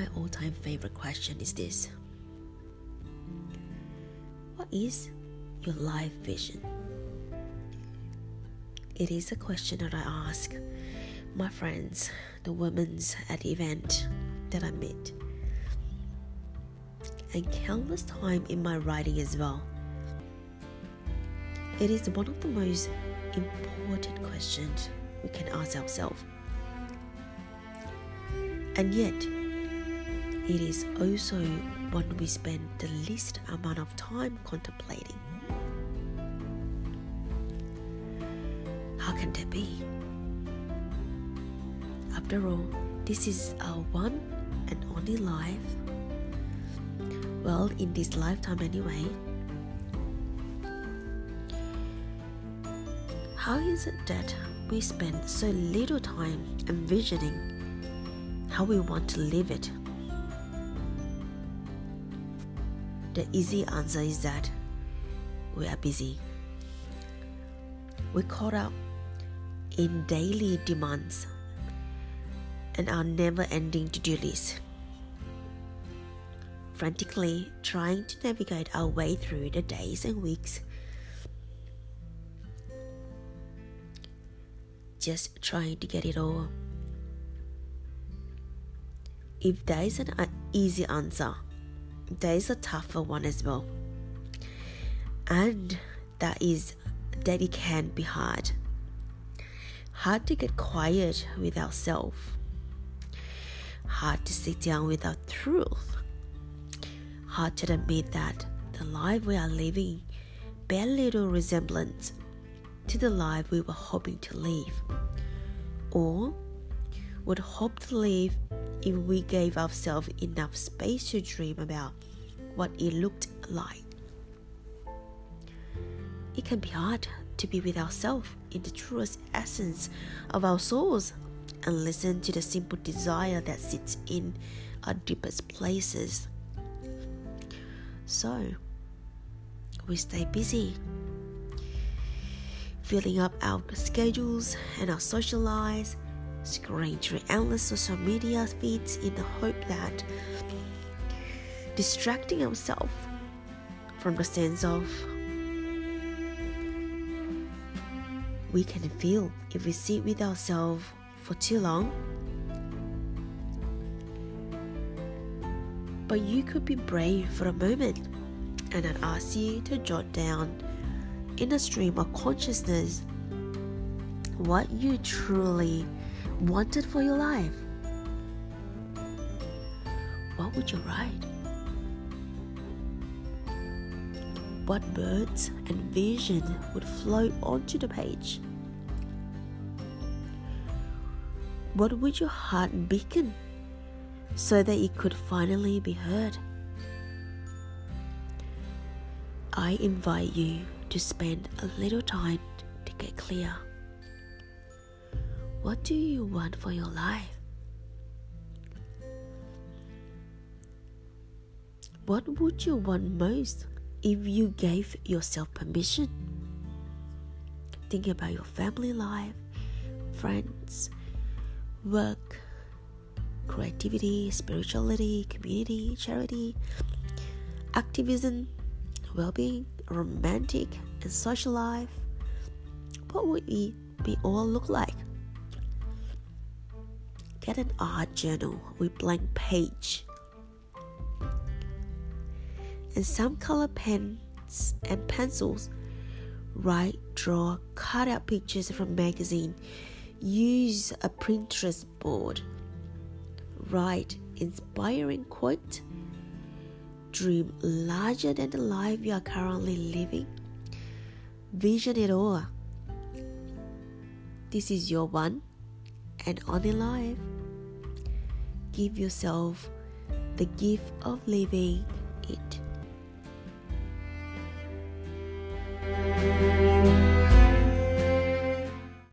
my all time favorite question is this What is your life vision? It is a question that I ask my friends, the women at the event that I meet, and countless time in my writing as well. It is one of the most important questions we can ask ourselves. And yet, it is also one we spend the least amount of time contemplating. How can that be? After all, this is our one and only life. Well, in this lifetime anyway. How is it that we spend so little time envisioning how we want to live it? The easy answer is that we are busy. We're caught up in daily demands and our never ending to do list. Frantically trying to navigate our way through the days and weeks just trying to get it all. If there is an easy answer, there is a tougher one as well. And that is that it can be hard. Hard to get quiet with ourselves. Hard to sit down with our truth. Hard to admit that the life we are living bear little resemblance to the life we were hoping to live, or would hope to live if we gave ourselves enough space to dream about what it looked like. It can be hard to be with ourselves in the truest essence of our souls and listen to the simple desire that sits in our deepest places. So, we stay busy filling up our schedules and our social lives, scrolling through endless social media feeds in the hope that distracting ourselves from the sense of we can feel if we sit with ourselves for too long. But you could be brave for a moment, and I'd ask you to jot down in a stream of consciousness what you truly wanted for your life, what would you write? What words and vision would flow onto the page? What would your heart beacon so that it could finally be heard? I invite you to spend a little time to get clear. What do you want for your life? What would you want most if you gave yourself permission? Think about your family life, friends, work, creativity, spirituality, community, charity, activism, well being, romantic and social life, what would it be all look like? Get an art journal with blank page and some color pens and pencils. Write, draw, cut out pictures from magazine. Use a Pinterest board. Write inspiring quote dream larger than the life you are currently living? Vision it all. This is your one and only life. Give yourself the gift of living it.